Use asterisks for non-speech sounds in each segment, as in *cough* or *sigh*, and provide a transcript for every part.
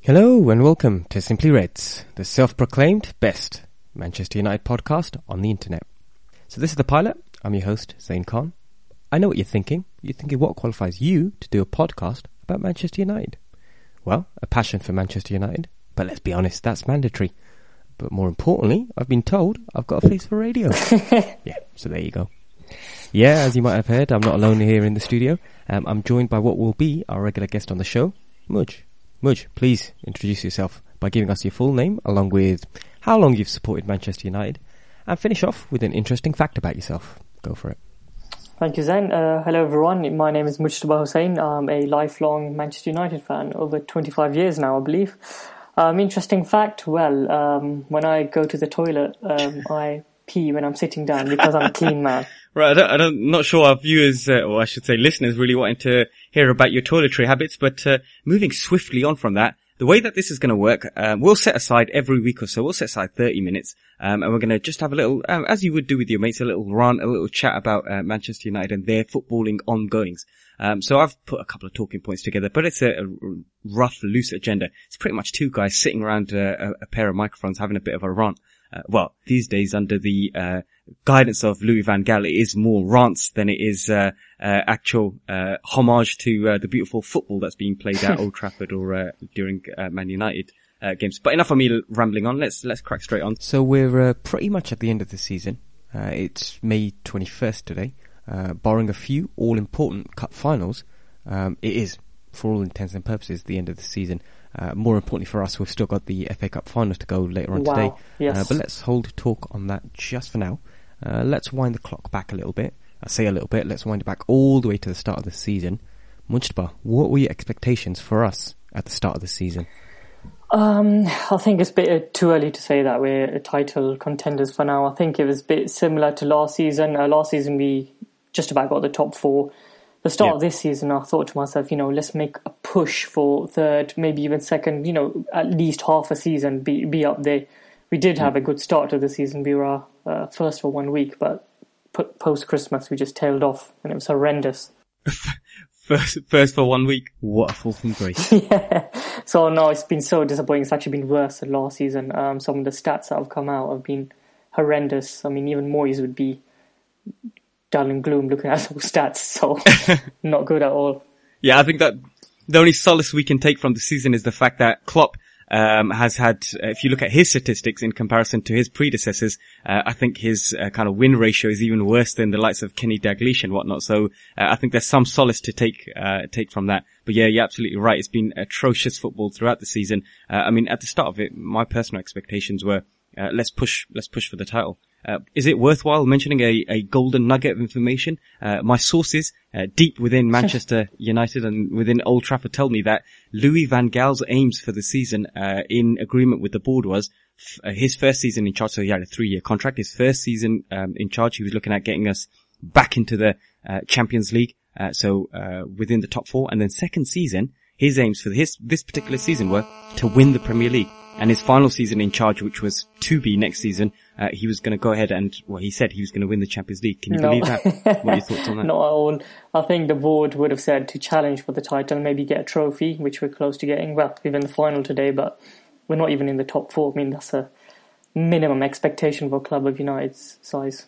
Hello and welcome to Simply Reds, the self-proclaimed best Manchester United podcast on the internet. So this is the pilot. I'm your host, Zain Khan. I know what you're thinking. You're thinking what qualifies you to do a podcast about Manchester United? Well, a passion for Manchester United. But let's be honest, that's mandatory. But more importantly, I've been told I've got a face for radio. *laughs* yeah, so there you go. Yeah, as you might have heard, I'm not alone here in the studio. Um, I'm joined by what will be our regular guest on the show, Mudge. Mudge, please introduce yourself by giving us your full name along with how long you've supported Manchester United and finish off with an interesting fact about yourself. Go for it. Thank you, Zain. Uh, hello, everyone. My name is Mujtaba Hussain. I'm a lifelong Manchester United fan, over 25 years now, I believe. Um, interesting fact, well, um, when I go to the toilet, um, *laughs* I pee when I'm sitting down because I'm a clean man. *laughs* Right, I don't, I don't, not sure our viewers, uh, or I should say listeners really wanting to hear about your toiletry habits, but, uh, moving swiftly on from that, the way that this is going to work, um, we'll set aside every week or so, we'll set aside 30 minutes, um, and we're going to just have a little, um, as you would do with your mates, a little rant, a little chat about uh, Manchester United and their footballing ongoings. Um, so I've put a couple of talking points together, but it's a, a rough, loose agenda. It's pretty much two guys sitting around uh, a, a pair of microphones having a bit of a rant. Uh, well, these days under the uh, guidance of Louis van Gaal, it is more rants than it is uh, uh actual uh, homage to uh, the beautiful football that's being played at *laughs* Old Trafford or during Man United games. But enough of me rambling on. Let's let's crack straight on. So we're pretty much at the end of the season. it's May twenty first today. barring a few all important cup finals, um, it is, for all intents and purposes, the end of the season. Uh, more importantly for us, we've still got the FA Cup finals to go later on wow. today. Yes. Uh, but let's hold talk on that just for now. Uh, let's wind the clock back a little bit. I say a little bit. Let's wind it back all the way to the start of the season. Mujtaba, what were your expectations for us at the start of the season? Um, I think it's a bit too early to say that we're title contenders for now. I think it was a bit similar to last season. Uh, last season we just about got the top four the start yeah. of this season, I thought to myself, you know, let's make a push for third, maybe even second, you know, at least half a season, be be up there. We did have mm. a good start to the season. We were uh, first for one week, but post Christmas we just tailed off, and it was horrendous. *laughs* first, first for one week. What a fall from grace. *laughs* yeah. So no, it's been so disappointing. It's actually been worse than last season. Um, some of the stats that have come out have been horrendous. I mean, even Moyes would be dull and gloom looking at *laughs* those stats. So *laughs* not good at all. Yeah, I think that the only solace we can take from the season is the fact that Klopp um, has had, uh, if you look at his statistics in comparison to his predecessors, uh, I think his uh, kind of win ratio is even worse than the likes of Kenny Dalglish and whatnot. So uh, I think there's some solace to take uh, take from that. But yeah, you're absolutely right. It's been atrocious football throughout the season. Uh, I mean, at the start of it, my personal expectations were let's push let's push for the title. Uh, is it worthwhile mentioning a, a golden nugget of information? Uh, my sources uh, deep within *laughs* Manchester United and within Old Trafford tell me that Louis van Gaal's aims for the season, uh, in agreement with the board, was f- uh, his first season in charge. So he had a three-year contract. His first season um, in charge, he was looking at getting us back into the uh, Champions League. so within the top four, and then second season, his aims for his this particular season were to win the Premier League. And his final season in charge, which was to be next season, uh, he was going to go ahead and, well, he said he was going to win the Champions League. Can you no. believe that? what are your thoughts on that? *laughs* Not at all. I think the board would have said to challenge for the title, maybe get a trophy, which we're close to getting. Well, even the final today, but we're not even in the top four. I mean, that's a minimum expectation for a club of United's size.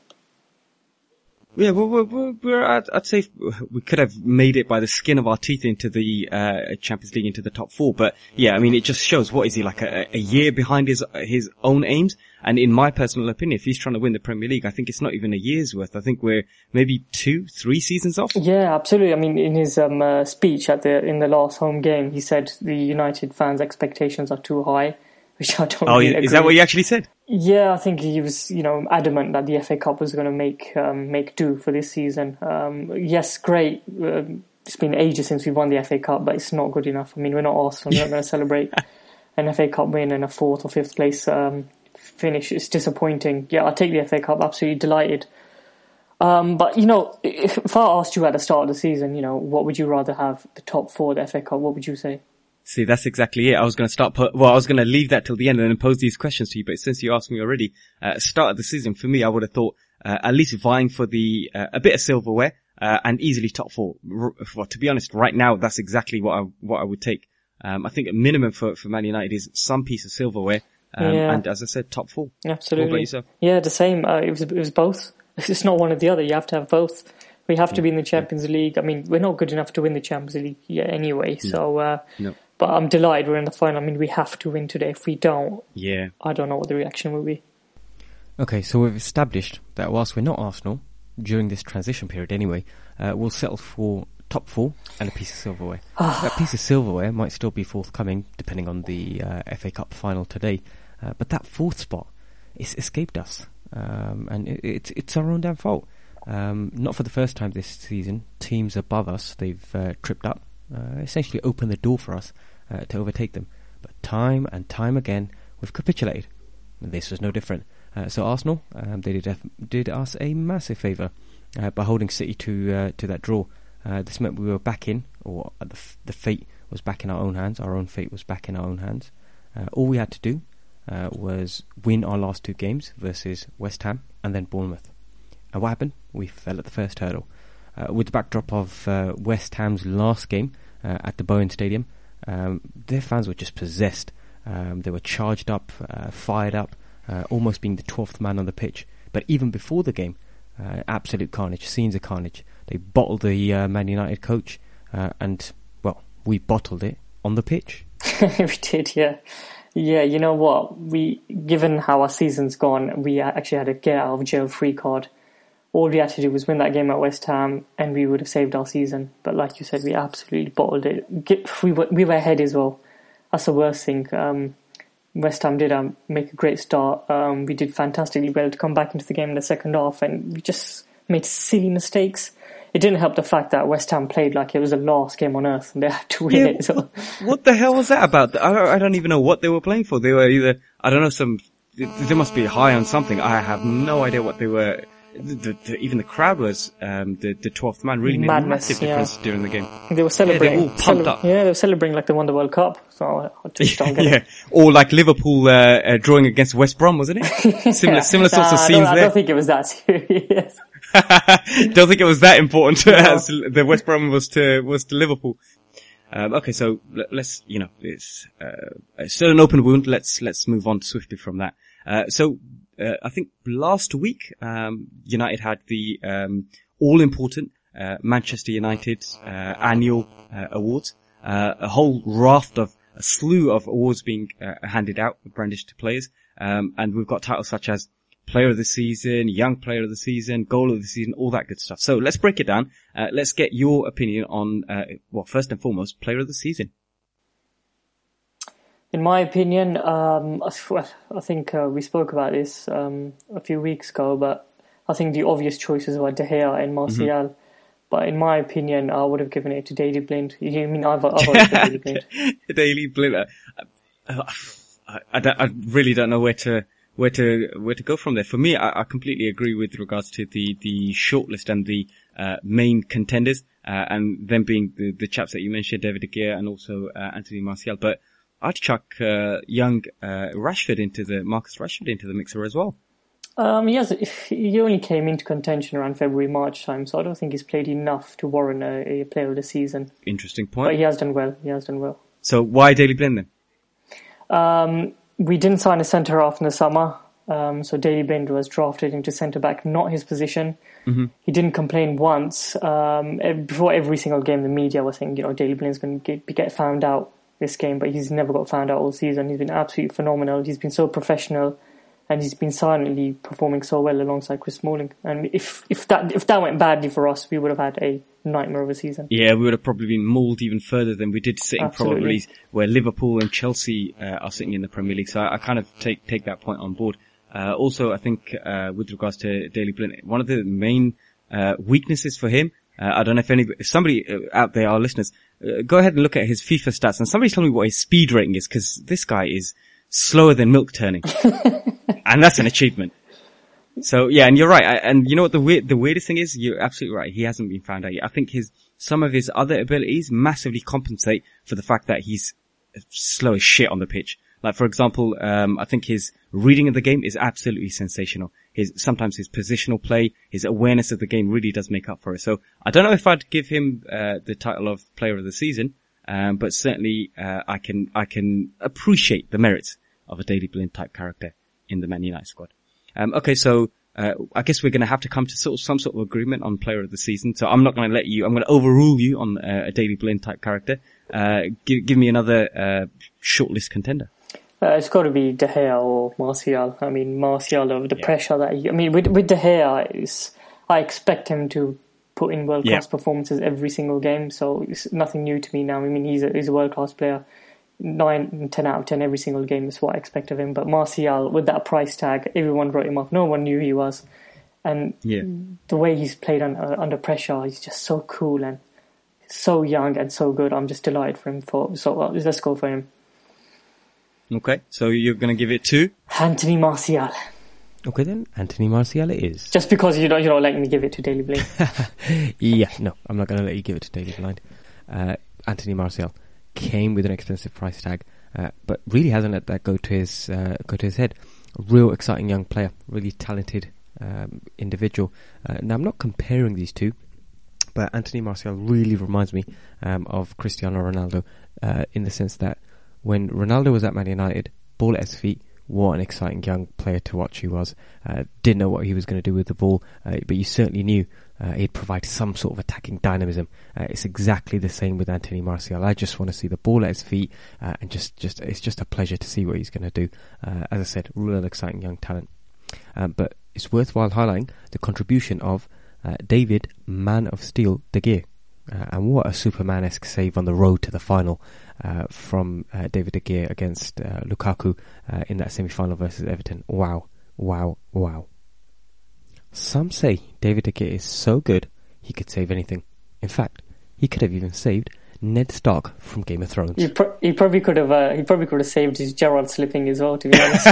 Yeah, we're, we're, we're I'd, I'd, say we could have made it by the skin of our teeth into the uh, Champions League, into the top four. But yeah, I mean, it just shows what is he like a, a, year behind his his own aims. And in my personal opinion, if he's trying to win the Premier League, I think it's not even a year's worth. I think we're maybe two, three seasons off. Yeah, absolutely. I mean, in his um, uh, speech at the in the last home game, he said the United fans' expectations are too high *laughs* which I don't. Oh, really is agree. that what he actually said? Yeah, I think he was, you know, adamant that the FA Cup was going to make um, make do for this season. Um, yes, great. Uh, it's been ages since we won the FA Cup, but it's not good enough. I mean, we're not Arsenal. We're not going *laughs* to celebrate an FA Cup win and a fourth or fifth place um, finish. It's disappointing. Yeah, I'll take the FA Cup. Absolutely delighted. Um, but you know, if, if I asked you at the start of the season, you know, what would you rather have the top four, the FA Cup? What would you say? See, that's exactly it. I was going to start put, well, I was going to leave that till the end and then pose these questions to you, but since you asked me already, uh, start of the season, for me, I would have thought, uh, at least vying for the, uh, a bit of silverware, uh, and easily top four. Well, to be honest, right now, that's exactly what I, what I would take. Um, I think a minimum for, for Man United is some piece of silverware. Um, Yeah. and as I said, top four. What about Absolutely. yourself? Yeah, the same. Uh, it was it was both. *laughs* It's not one or the other. You have to have both. We have to be in the Champions League. I mean, we're not good enough to win the Champions League yet anyway. So, uh, No. but I'm delighted we're in the final. I mean, we have to win today. If we don't, Yeah. I don't know what the reaction will be. Okay, so we've established that whilst we're not Arsenal, during this transition period anyway, uh, we'll settle for top four and a piece of silverware. that piece of silverware might still be forthcoming, depending on the uh, FA Cup final today, uh, but that fourth spot, it's escaped us, um, and it, it's it's our own damn fault. Um, not for the first time this season, teams above us they've uh, tripped up, uh, essentially opened the door for us uh, to overtake them. But time and time again, we've capitulated. And this was no different. Uh, so Arsenal, um, they did, did us a massive favour uh, by holding City to to that draw. This meant we were back in, or the, the fate was back in our own hands. Our own fate was back in our own hands. All we had to do uh, was win our last two games versus West Ham and then Bournemouth. And what happened? We fell at the first hurdle. Uh, with the backdrop of uh, West Ham's last game uh, at the Boleyn Stadium, um, their fans were just possessed. Um, they were charged up, uh, fired up, uh, almost being the 12th man on the pitch. But even before the game, absolute carnage, scenes of carnage. They bottled the Man United coach, and, well, we bottled it on the pitch. *laughs* we did, yeah. Yeah, you know what? We, given how our season's gone, we actually had a get out of jail free card. All we had to do was win that game at West Ham, and we would have saved our season. But like you said, we absolutely bottled it. We were we were ahead as well. That's the worst thing. Um, West Ham did um, make a great start. Um, we did fantastically well to come back into the game in the second half, and we just made silly mistakes. It didn't help the fact that West Ham played like it was the last game on earth, and they had to win Yeah, it. So. What the hell was that about? I don't, I don't even know what they were playing for. They were either, I don't know, some, they must be high on something. I have no idea what they were. The, the, even the crowd was, um, the, the 12th man really made a Madness, massive yeah. difference during the game. They were celebrating. all pumped up. Yeah, they were celebrating like they won the World Cup. So I I just *laughs* don't get yeah. it. Or like Liverpool, uh, uh, drawing against West Brom, wasn't it? *laughs* Similar, similar sorts Nah, of I scenes don't, I don't think it was that *laughs* serious. *laughs* Don't think it was that important *laughs* as the West Brom was to was to Liverpool. Um, okay, so let- let's you know it's uh, it's still an open wound. Let's let's move on swiftly from that. Uh, so uh, I think last week um, United had the um, all important uh, Manchester United uh, annual uh, awards. Uh, a whole raft of a slew of awards being uh, handed out, brandished to players, um, and we've got titles such as player of the season, young player of the season, goal of the season, all that good stuff. So let's break it down. Uh, let's get your opinion on, uh, well, first and foremost, player of the season. In my opinion, um, I- think uh, we spoke about this um, a few weeks ago, but I think the obvious choices were De Gea and Martial. Mm-hmm. But in my opinion, I would have given it to Daley Blind. You mean I've, I've Daley *laughs* Blind. Daley Blind. Uh, I, I, I really don't know where to where to where to go from there. For me, I, I completely agree with regards to the the shortlist and the uh, main contenders, uh, and them being the, the chaps that you mentioned, David De Gea and also uh, Anthony Martial. But I'd chuck uh, young uh, Rashford into the Marcus Rashford into the mixer as well. Um, yes, he only came into contention around February, March time, so I don't think he's played enough to warrant a, a player of the season. Interesting point. But he has done well. He has done well. So why Daley Blind then? Um, we didn't sign a centre half in the summer, um, so Daley Blind was drafted into centre back, not his position. He didn't complain once. Um, before every single game, the media was saying, you know, Daley Blind's going to get, get found out this game, but he's never got found out all season. He's been absolutely phenomenal. He's been so professional, and he's been silently performing so well alongside Chris Smalling. And if if that if that went badly for us, we would have had a nightmare of a season. Yeah, we would have probably been mauled even further than we did sitting Absolutely. probably where Liverpool and Chelsea uh, are sitting in the Premier League. So I, I kind of take take that point on board. Uh, also, I think uh, with regards to Daley Blind, one of the main uh, weaknesses for him, uh, I don't know if any, if somebody uh, out there, our listeners, uh, go ahead and look at his FIFA stats and somebody tell me what his speed rating is because this guy is slower than milk turning, *laughs* and that's an achievement. So yeah, and you're right. I, and you know what the weird, the weirdest thing is? You're absolutely right. He hasn't been found out yet. I think his some of his other abilities massively compensate for the fact that he's slow as shit on the pitch. Like for example, um, I think his reading of the game is absolutely sensational. His sometimes his positional play, his awareness of the game really does make up for it. So I don't know if I'd give him uh, the title of Player of the Season. Um, but certainly, uh, I can, I can appreciate the merits of a Daley Blind type character in the Man United squad. Um, okay, so, uh, I guess we're going to have to come to sort of some sort of agreement on player of the season. So I'm not going to let you, I'm going to overrule you on uh, a Daley Blind type character. Uh, give, give me another, uh, shortlist contender. Uh, it's got to be De Gea or Martial. I mean, Martial of the yeah. pressure that he, I mean, with with De Gea, I expect him to put in world class yeah. performances every single game. So it's nothing new to me now. I mean, he's a, he's a world class player. Nine, ten out of ten every single game is what I expect of him. But Martial, with that price tag, everyone wrote him off. No one knew he was, and yeah. the way he's played under, under pressure, he's just so cool and so young and so good. I'm just delighted for him. For so uh, let's go for him. Okay, so you're going to give it to Anthony Martial. Okay then, Anthony Martial it is. Just because you don't, you don't let me give it to Daley Blind. *laughs* yeah, no, I'm not going to let you give it to Daley Blind. Uh, Anthony Martial came with an expensive price tag, uh, but really hasn't let that go to his uh, go to his head. A real exciting young player, really talented um, individual. Uh, now I'm not comparing these two, but Anthony Martial really reminds me um, of Cristiano Ronaldo uh, in the sense that when Ronaldo was at Man United, ball at his feet, what an exciting young player to watch he was. Uh, didn't know what he was going to do with the ball, uh, but you certainly knew uh, he'd provide some sort of attacking dynamism. Uh, it's exactly the same with Anthony Martial. I just want to see the ball at his feet, uh, and just, just it's just a pleasure to see what he's going to do. Uh, as I said, real exciting young talent. Um, but it's worthwhile highlighting the contribution of David Man of Steel De Gea. and what a Superman-esque save on the road to the final uh, from uh, David De Gea against uh, Lukaku uh, in that semi-final versus Everton. Wow, wow, wow. Some say David De Gea is so good he could save anything. In fact, he could have even saved Ned Stark from Game of Thrones. He, pro- he probably could have. Uh, he probably could have saved his Gerrard slipping as well. To be honest.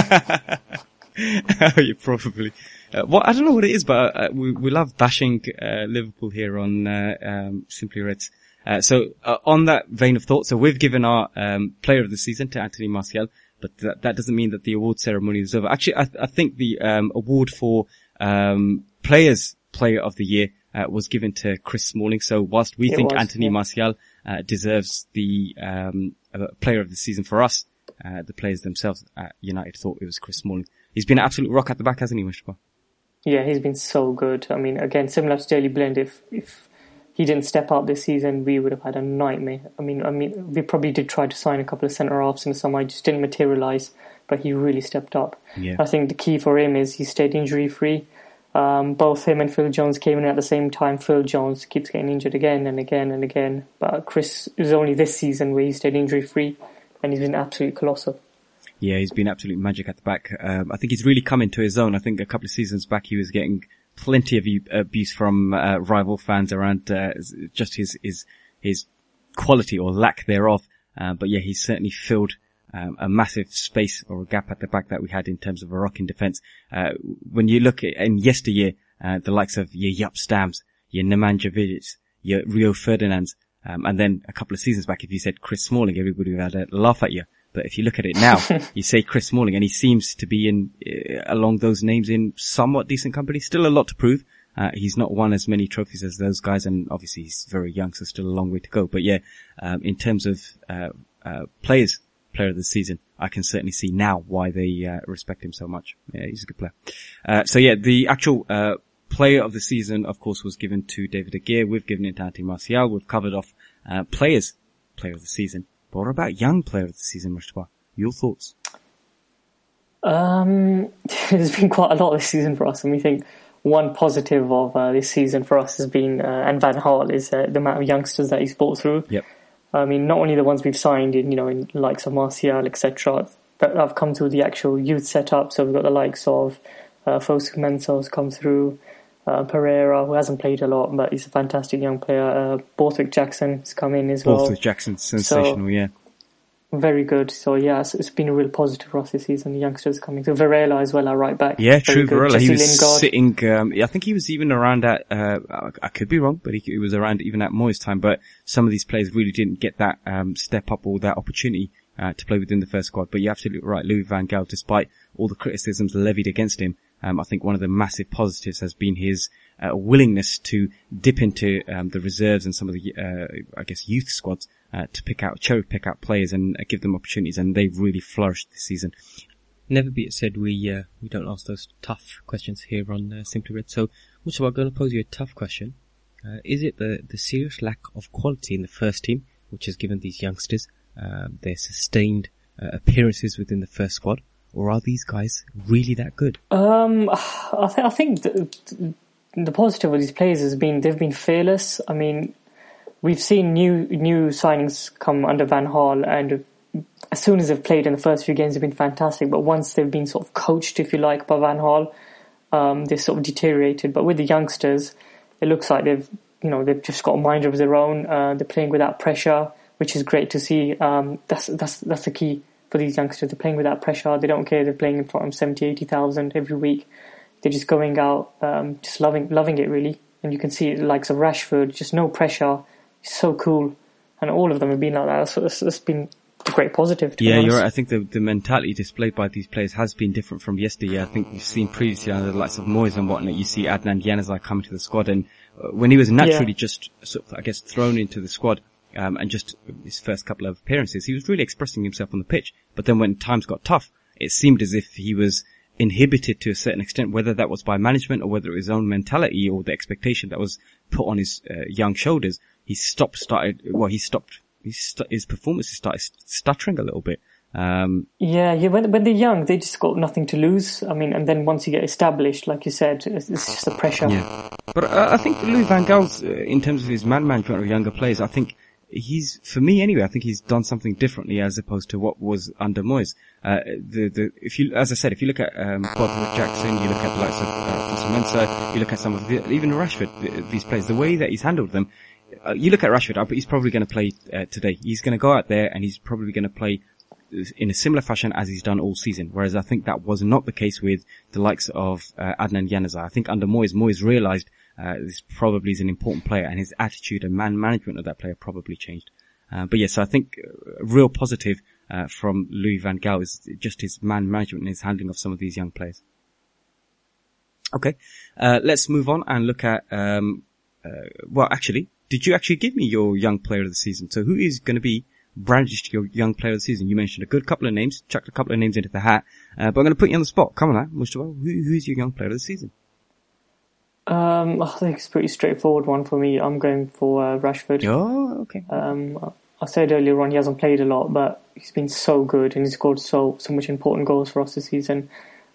*laughs* you probably. Uh, well, I don't know what it is, but uh, we we love bashing uh, Liverpool here on uh, um, Simply Reds. Uh, so uh, on that vein of thought, so we've given our um, player of the season to Anthony Martial, but that, that doesn't mean that the award ceremony is over. Actually, I, th- I think the um, award for um, players player of the year uh, was given to Chris Smalling. So whilst we it think was, Anthony yeah. Martial uh, deserves the um, uh, player of the season for us, the players themselves at United thought it was Chris Smalling. He's been an absolute rock at the back, hasn't he, Mujtaba? Yeah, he's been so good. I mean, again, similar to Daley Blind, if if he didn't step up this season, we would have had a nightmare. I mean, I mean, we probably did try to sign a couple of centre halves and some I just didn't materialise, but he really stepped up. Yeah. I think the key for him is he stayed injury free. Um, both him and Phil Jones came in at the same time. Phil Jones keeps getting injured again and again and again, but Chris is only this season where he stayed injury free, and he's been absolutely colossal. Yeah, he's been absolute magic at the back. Um, I think he's really come into his own. I think a couple of seasons back he was getting plenty of abuse from uh, rival fans around uh, just his his his quality or lack thereof. Uh, but yeah, he's certainly filled um, a massive space or a gap at the back that we had in terms of a rocking defence. Uh, when you look at in yesteryear, uh, the likes of your Jaap Stams, your Nemanja Vidic, your Rio Ferdinands, um, and then a couple of seasons back, if you said Chris Smalling, everybody would have had a laugh at you. But if you look at it now, *laughs* you say Chris Smalling, and he seems to be in uh, along those names in somewhat decent company. Still a lot to prove. Uh, he's not won as many trophies as those guys, and obviously he's very young, so still a long way to go. But yeah, um, in terms of uh, uh players, player of the season, I can certainly see now why they uh, respect him so much. Yeah, he's a good player. Uh, so yeah, the actual player of the season, of course, was given to David Gea. We've given it to Anthony Martial. We've covered off players player of the season. But what about young player of the season, Mujtaba? Your thoughts? Um, *laughs* there's been quite a lot this season for us, and we think one positive of uh, this season for us has been, uh, and Van Gaal, is uh, the amount of youngsters that he's brought through. Yep. I mean, not only the ones we've signed in, you know, in likes of Martial, etc., that have come through the actual youth setup. So we've got the likes of uh, Fosu Mensah's come through, uh, Pereira, who hasn't played a lot, but he's a fantastic young player. Uh, Borthwick Jackson has come in as well. Borthwick Jackson, sensational, so, yeah. Very good. So yeah, it's, it's been a real positive for us this season. The youngsters coming. So Varela as well, our right back. Yeah, true. Varela. He was Lingard. sitting. Um, I think he was even around at. Uh, I could be wrong, but he, he, was around even at Moyes' time. But some of these players really didn't get that um, step up or that opportunity uh, to play within the first squad. But you're absolutely right. Louis Van Gaal, despite all the criticisms levied against him, um, I think one of the massive positives has been his uh, willingness to dip into um, the reserves and some of the, uh, I guess, youth squads uh, to pick out, cherry pick out players and uh, give them opportunities, and they've really flourished this season. Never be it said we uh, we don't ask those tough questions here on uh, Simply Red. So, also, I'm going to pose you a tough question. is it the the serious lack of quality in the first team which has given these youngsters their sustained appearances within the first squad? or are these guys really that good? Um, I, th- I think the, the positive of these players has been they've been fearless. I mean, we've seen new new signings come under Van Gaal, and as soon as they've played in the first few games, they've been fantastic. But once they've been sort of coached, if you like, by Van Gaal, um, they've sort of deteriorated. But with the youngsters, it looks like they've you know they've just got a mind of their own. Uh, they're playing without pressure, which is great to see. Um, that's that's that's the key for these youngsters. They're playing without pressure. They don't care. They're playing in front of 70, 80,000 every week. They're just going out, um, just loving loving it really. And you can see it likes of Rashford, just no pressure. So cool. And all of them have been like that. So it's, it's been a great positive. yeah, you're right. I think the, the mentality displayed by these players has been different from yesterday. I think we've seen previously under the likes of Moyes and whatnot, you see Adnan Januzaj coming to the squad and uh, when he was naturally yeah. just sort of, I guess, thrown into the squad, um, and just his first couple of appearances, he was really expressing himself on the pitch. But then when times got tough, it seemed as if he was inhibited to a certain extent, whether that was by management or whether it was his own mentality or the expectation that was put on his uh, young shoulders. He stopped, started, well, he stopped, he st- his performances started stuttering a little bit. Um, yeah, yeah. When, when they're young, they just got nothing to lose. I mean, and then once you get established, like you said, it's, it's just the pressure. Yeah. But uh, I think Louis Van Gaal's, uh, in terms of his man management of younger players, I think he's for me anyway. I think he's done something differently as opposed to what was under Moyes. Uh, the the if you as I said, if you look at um, Jackson, you look at the likes of uh, you look at some of the, even Rashford, these players, the way that he's handled them. Uh, you look at Rashford, but he's probably going to play uh, today. He's going to go out there and he's probably going to play in a similar fashion as he's done all season. Whereas I think that was not the case with the likes of uh, Adnan Januzaj. I think under Moyes, Moyes realised uh, this probably is an important player and his attitude and man management of that player probably changed. Uh, but yes, I think a real positive uh, from Louis van Gaal is just his man management and his handling of some of these young players. Okay, uh, let's move on and look at. Um, uh, well, actually, did you actually give me your young player of the season? So, who is going to be brandished your young player of the season? You mentioned a good couple of names, chucked a couple of names into the hat, but I'm going to put you on the spot. Come on, now, Mujtaba, who, who's your young player of the season? Um, I think it's a pretty straightforward one for me. I'm going for uh, Rashford. Oh, okay. Um, I said earlier on he hasn't played a lot, but he's been so good and he's scored so so much important goals for us this season.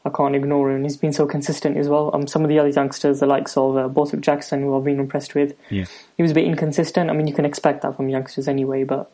I can't ignore him. He's been so consistent as well. Um, some of the other youngsters, the likes of uh, Borthwick Jackson, who I've been impressed with, yeah. he was a bit inconsistent. I mean, you can expect that from youngsters anyway, but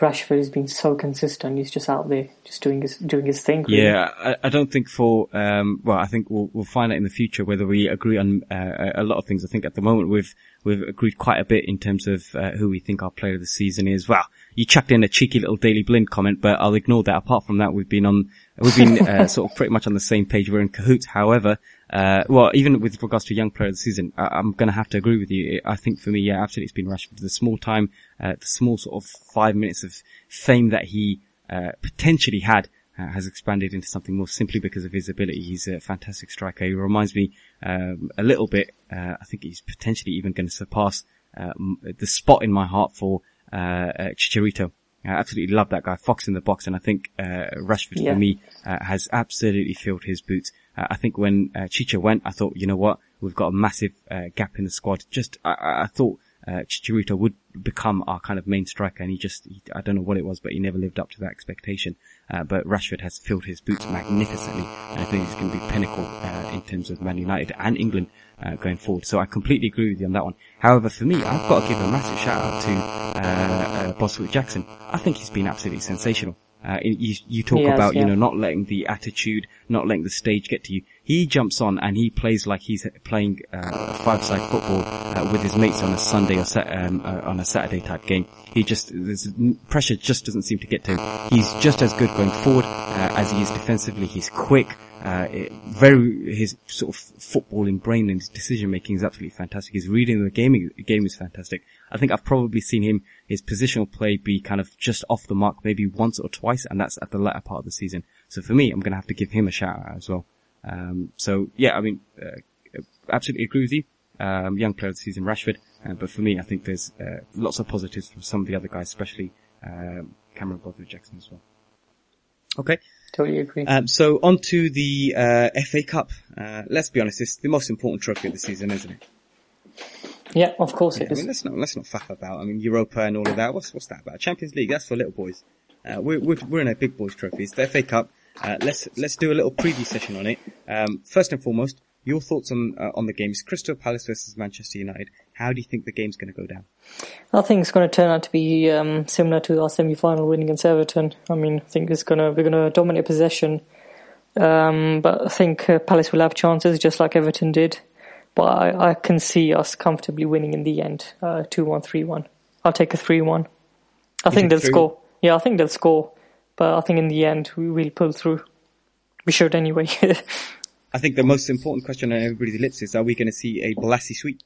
Rashford has been so consistent. He's just out there, just doing his doing his thing. Really. Yeah, I, I, don't think for um, well, I think we'll we'll find out in the future whether we agree on uh, a lot of things. I think at the moment we've we've agreed quite a bit in terms of uh, who we think our player of the season is. Well, you chucked in a cheeky little Daley Blind comment, but I'll ignore that. Apart from that, we've been on we've been uh, *laughs* sort of pretty much on the same page. We're in cahoots. However, uh, well, even with regards to young player of the season, I- am going to have to agree with you. I think for me, yeah, absolutely, it's been Rashford. The small time, uh, the small sort of five minutes of fame that he uh, potentially had uh, has expanded into something more simply because of his ability. He's a fantastic striker. He reminds me um, a little bit. Uh, I think he's potentially even going to surpass uh, the spot in my heart for Chicharito. I absolutely love that guy, Fox in the box, and I think Rashford yeah. for me has absolutely filled his boots. Uh, I think when uh, Chicha went, I thought, you know what, we've got a massive uh, gap in the squad. Just I, I thought uh, Chicharito would become our kind of main striker, and he just he, I don't know what it was, but he never lived up to that expectation. Uh, but Rashford has filled his boots magnificently, and I think he's going to be pinnacle uh, in terms of Man United and England uh, going forward. So I completely agree with you on that one. However, for me, I've got to give a massive shout out to uh, uh, Borthwick Jackson. I think he's been absolutely sensational. Uh, you, you talk about, yeah. you know, not letting the attitude, not letting the stage get to you. He jumps on and he plays like he's playing uh, five-side football uh, with his mates on a Sunday or um, uh, on a Saturday type game. He just pressure just doesn't seem to get to him. He's just as good going forward uh, as he is defensively. He's quick. Uh, it, very his sort of footballing brain and his decision making is absolutely fantastic. His reading of the game game is fantastic. I think I've probably seen him his positional play be kind of just off the mark maybe once or twice, and that's at the latter part of the season. So for me, I'm going to have to give him a shout out as well. Um, so yeah, I mean, uh, absolutely agree with you. um, young player of the season, Rashford. Uh, but for me, I think there's uh, lots of positives from some of the other guys, especially um, Cameron Borthwick Jackson as well. Okay. Totally agree. Um, so on to the uh, FA Cup. Uh, let's be honest, it's the most important trophy of the season, isn't it? Yeah, of course Yeah, it I is. mean, let's not let's not faff about. I mean, Europa and all of that. What's what's that about? Champions League. That's for little boys. Uh, we're, we're we're in a big boys trophy. It's the FA Cup. Uh, let's let's do a little preview session on it. Um, first and foremost, your thoughts on uh, on the games. Crystal Palace versus Manchester United. How do you think the game's going to go down? I think it's going to turn out to be um, similar to our semi-final win against Everton. I mean, I think it's going to we're going to dominate possession, um, but I think uh, Palace will have chances just like Everton did. But I, I can see us comfortably winning in the end, uh, two one, three one. I'll take a three one. I think think they'll 3-1? score. Yeah, I think they'll score, but I think in the end we will pull through. We should anyway. *laughs* I think the most important question on everybody's lips is: Are we going to see a Bolasie sweep?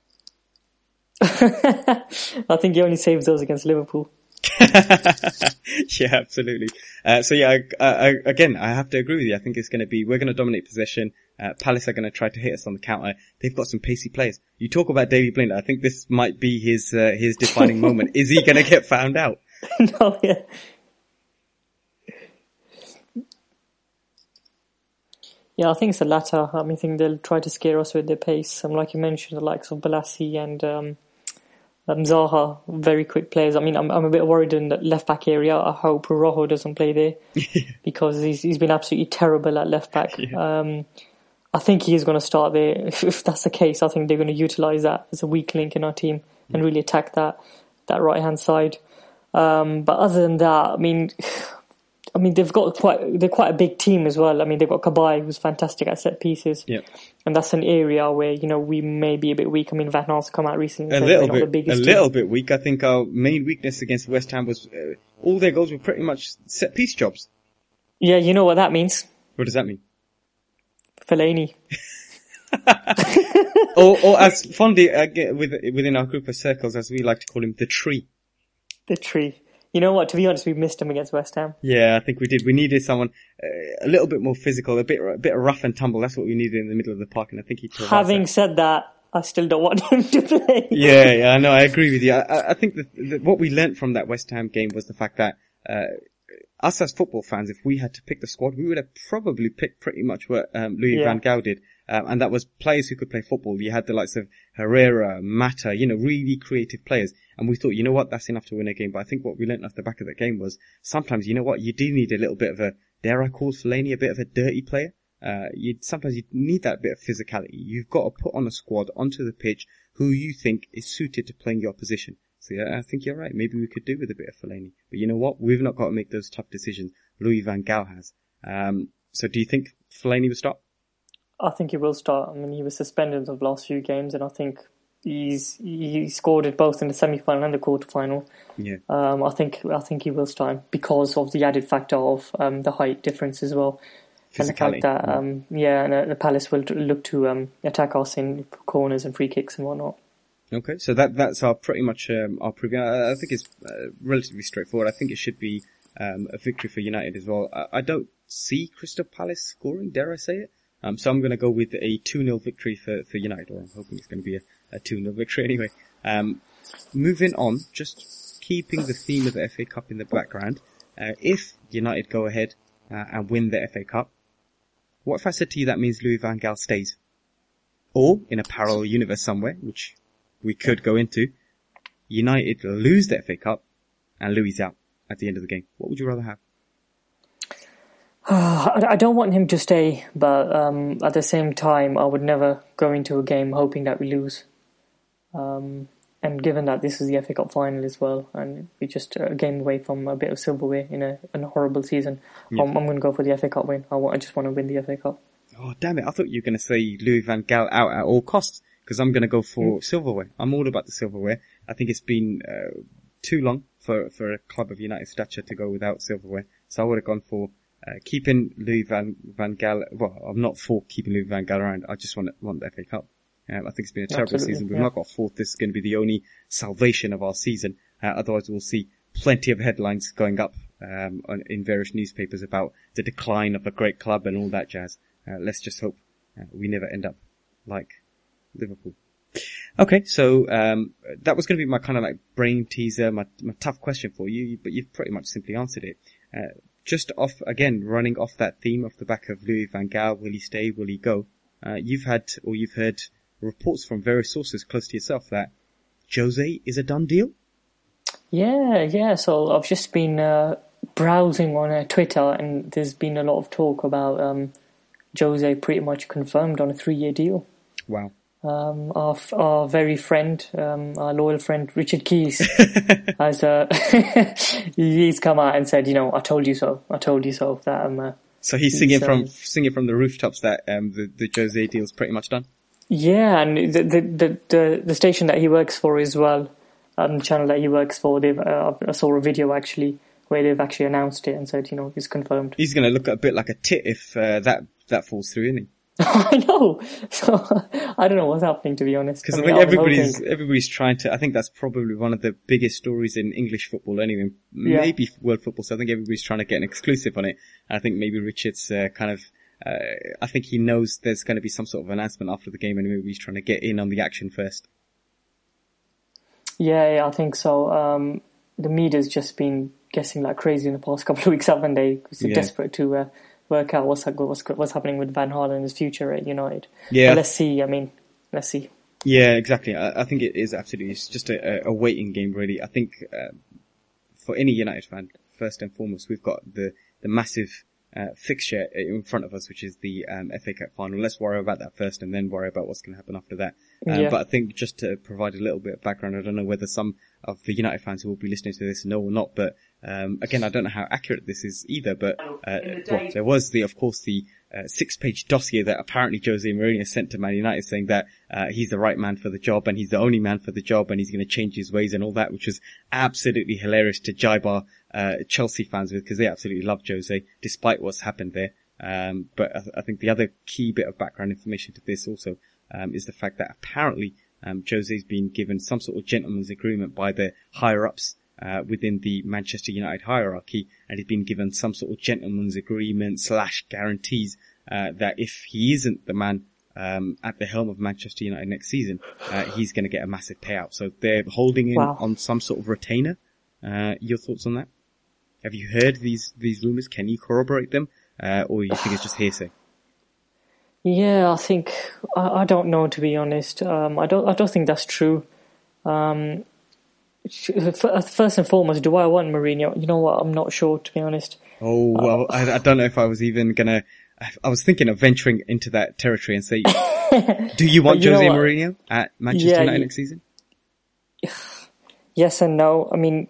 *laughs* I think he only saves those against Liverpool. *laughs* yeah, absolutely. Uh, so yeah, I, I, again, I have to agree with you. I think it's going to be, we're going to dominate possession. Uh, Palace are going to try to hit us on the counter. They've got some pacey players. You talk about Daley Blind. I think this might be his, uh, his defining moment. Is he *laughs* going to get found out? *laughs* no, yeah. Yeah, I think it's the latter. I mean, I think they'll try to scare us with their pace. And like you mentioned, the likes of Bolasie and um, um, Zaha, very quick players. I mean, I'm, I'm a bit worried in the left back area. I hope Rojo doesn't play there *laughs* because he's he's been absolutely terrible at left back. Um, I think he is going to start there. *laughs* If, if that's the case, I think they're going to utilise that as a weak link in our team and really attack that that right hand side. Um, but other than that, I mean, *sighs* I mean they've got quite they're quite a big team as well. I mean they've got Cabaye who's fantastic at set pieces, Yeah. and that's an area where you know we may be a bit weak. I mean Van Gaal's come out recently, A and little bit, a biggest little team. bit weak. I think our main weakness against West Ham was, uh, all their goals were pretty much set piece jobs. Yeah, you know what that means, What does that mean? Fellaini. *laughs* or, or as fondly, uh, with, within our group of circles, as we like to call him, the tree. The tree. You know what? To be honest, we missed him against West Ham. Yeah, I think we did. We needed someone uh, a little bit more physical, a bit a bit rough and tumble. That's what we needed in the middle of the park, and I think he Having that. said that, I still don't want him to play. *laughs* Yeah, yeah, I know. I agree with you. I, I- I think that, that what we learnt from that West Ham game was the fact that uh, us as football fans, if we had to pick the squad, we would have probably picked pretty much what um, Louis Yeah. van Gaal did, um, and that was players who could play football. You had the likes of Herrera, Mata, you know, really creative players. And we thought, you know what, that's enough to win a game. But I think what we learnt off the back of that game was sometimes, you know what, you do need a little bit of a, dare I call Fellaini a bit of a dirty player? Uh, you sometimes you need that bit of physicality. You've got to put on a squad onto the pitch who you think is suited to playing your position. So yeah, I think you're right. Maybe we could do with a bit of Fellaini. But you know what? We've not got to make those tough decisions. Louis van Gaal has. Um, so do you think Fellaini will start? I think he will start. I mean, he was suspended the last few games, and I think he's he scored it both in the semi final and the quarter final. Yeah. Um, I think I think he will start because of the added factor of um, the height difference as well, and the fact that um, yeah, and uh, the Palace will look to um, attack us in corners and free kicks and whatnot. Okay, so that that's our pretty much um, our preview. I, I think it's uh, relatively straightforward. I think it should be um, a victory for United as well. I, I don't see Crystal Palace scoring. Dare I say it? Um, so I'm going to go with a 2-0 victory for, for United, or I'm hoping it's going to be a, a 2-0 victory *laughs* anyway. Um, moving on, just keeping the theme of the FA Cup in the background. Uh, if United go ahead uh, and win the FA Cup, what if I said to you that means Louis van Gaal stays? Or, in a parallel universe somewhere, which we could go into, United lose the FA Cup and Louis out at the end of the game. What would you rather have? *sighs* I I don't want him to stay, but um, at the same time, I would never go into a game hoping that we lose. Um, and given that this is the FA Cup final as well, and we just a game away from a bit of silverware in a, in a horrible season, I'm, I'm going to go for the FA Cup win. I, want, I just want to win the FA Cup. Oh, damn it. I thought you were going to say Louis van Gaal out at all costs because I'm going to go for silverware. I'm all about the silverware. I think it's been uh, too long for, for a club of United stature to go without silverware. So I would have gone for uh, keeping Louis van, van Gaal. Well, I'm not for keeping Louis van Gaal around. I just want, want the FA Cup. Um, I think it's been a terrible Absolutely, season. We've yeah. not got fourth. This is going to be the only salvation of our season. Uh, otherwise, we'll see plenty of headlines going up um, on, in various newspapers about the decline of a great club and all that jazz. Uh, let's just hope uh, we never end up like Liverpool. Okay, so um, that was going to be my kind of like brain teaser, my, my tough question for you, but you've pretty much simply answered it. Uh, just off again, running off that theme off the back of Louis van Gaal, will he stay, will he go? Uh, you've had or you've heard reports from various sources close to yourself that Jose is a done deal. Yeah, yeah. So I've just been uh, browsing on uh, Twitter, and there's been a lot of talk about um, Jose pretty much confirmed on a three-year deal. Wow. Um, our, our very friend, um, our loyal friend Richard Keys, *laughs* has uh, *laughs* he's come out and said, you know, I told you so. I told you so. That um, uh, So he's singing from singing from the rooftops that um, the the Jose deal's pretty much done. Yeah, and the the the the, the station that he works for as well, um, the channel that he works for, they've uh, I saw a video actually where they've actually announced it and said, you know, it's confirmed. He's going to look a bit like a tit if uh, that that falls through, isn't he? *laughs* I know. So I don't know what's happening to be honest. Because I, mean, think everybody's hoping- everybody's trying to. I think that's probably one of the biggest stories in English football, anyway. Yeah. Maybe world football. So I think everybody's trying to get an exclusive on it. And I think maybe Richard's uh, kind of. Uh, I think he knows there's going to be some sort of announcement after the game, and maybe he's trying to get in on the action first. Yeah, yeah, I think so. Um, the media's just been guessing like crazy in the past couple of weeks, haven't they? 'Cause they're Yeah. desperate to uh, work out what's, what's what's happening with Van Gaal and his future at United. Yeah. But let's see. I mean, let's see. Yeah, exactly. I, I think it is absolutely. It's just a, a- a waiting game, really. I think uh, for any United fan, first and foremost, we've got the the massive uh, fixture in front of us, which is the um, FA Cup final. Let's worry about that first, and then worry about what's going to happen after that. Um, Yeah. But I think just to provide a little bit of background, I don't know whether some of the United fans who will be listening to this know or not, but um, again, I don't know how accurate this is either. But uh, well, there was the, of course, the uh, six-page dossier that apparently Jose Mourinho sent to Man United saying that uh, he's the right man for the job and he's the only man for the job and he's going to change his ways and all that, which was absolutely hilarious to jibe our uh, Chelsea fans with because they absolutely love Jose despite what's happened there. Um, but I, I think the other key bit of background information to this also um, is the fact that apparently um, Jose's been given some sort of gentleman's agreement by the higher ups uh, within the Manchester United hierarchy, and he's been given some sort of gentleman's agreement slash guarantees uh, that if he isn't the man um, at the helm of Manchester United next season, uh, he's going to get a massive payout. So they're holding him Wow. on some sort of retainer. Uh, your thoughts on that? Have you heard these these rumors? Can you corroborate them, uh, or you think it's just hearsay? Yeah, I think I, I don't know to be honest. Um, I don't I don't think that's true. Um, first and foremost, do I want Mourinho? You know what? I'm not sure to be honest. Oh well, I, I don't know if I was even gonna. I- I was thinking of venturing into that territory and say, *laughs* do you want you Jose? Mourinho at Manchester Yeah, United you- next season? *sighs* Yes and no. I mean,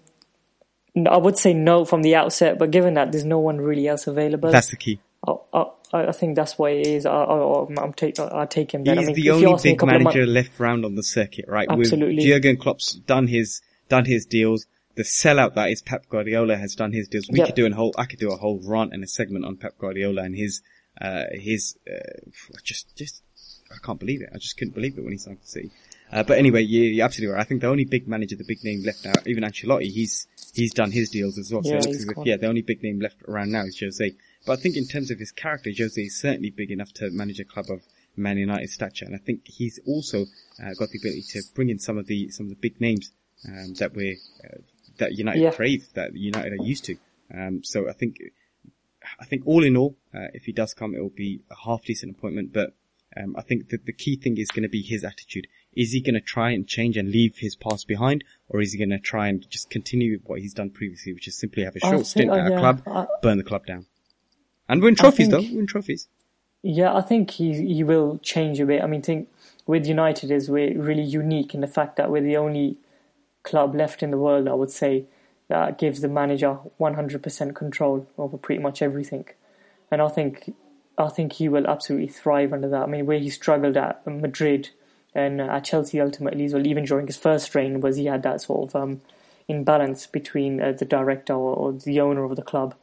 I would say no from the outset, but given that there's no one really else available, That's the key. I, I, I think that's why it is. I, I, I'm take I take him. He's I mean, the only ask me a big manager months- left round on the circuit, right? Absolutely. With Jurgen Klopp's done his done his deals. The sellout that is Pep Guardiola has done his deals. We Yep. could do a whole. I could do a whole rant and a segment on Pep Guardiola and his uh, his uh, just just. I can't believe it. I just couldn't believe it when he signed for City. Uh, but anyway, you, you're absolutely right. I think the only big manager, the big name left now, even Ancelotti, he's he's done his deals as well. So Yeah, it looks as if, yeah, the only big name left around now is Jose. But I think in terms of his character, Jose is certainly big enough to manage a club of Man United stature, and I think he's also uh, got the ability to bring in some of the some of the big names um, that we're uh, that United Yeah. crave, that United are used to. Um, so I think I think all in all, uh, if he does come, it will be a half decent appointment. But um, I think that the key thing is going to be his attitude. Is he going to try and change and leave his past behind, or is he going to try and just continue with what he's done previously, which is simply have a short think- stint at a club, I- burn the club down, and win trophies think- though, win trophies. Yeah, I think he he will change a bit. I mean, think with United is we're really unique in the fact that we're the only club left in the world, I would say, that gives the manager 100% control over pretty much everything. And I think I think he will absolutely thrive under that. I mean, where he struggled at Madrid and at Chelsea ultimately well, even during his first reign, was he had that sort of um, imbalance between uh, the director or, or the owner of the club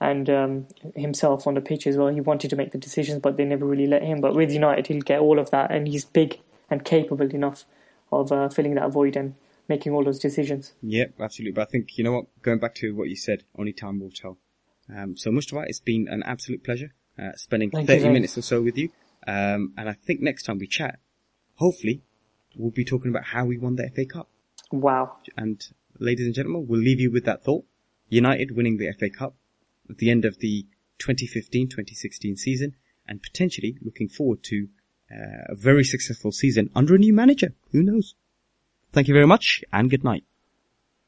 and um, himself on the pitch as well. He wanted to make the decisions, but they never really let him. But with United, he'll get all of that, and he's big and capable enough of uh, filling that void and making all those decisions. Yep, absolutely. But I think, you know what, going back to what you said, only time will tell. Um, so Mujtaba, it's been an absolute pleasure, uh, spending Thank 30 Zain. minutes or so with you. Um, and I think next time we chat, hopefully, we'll be talking about how we won the FA Cup. Wow. And ladies and gentlemen, we'll leave you with that thought. United winning the FA Cup at the end of the 2015-2016 season and potentially looking forward to uh, a very successful season under a new manager. Who knows? Thank you very much and good night.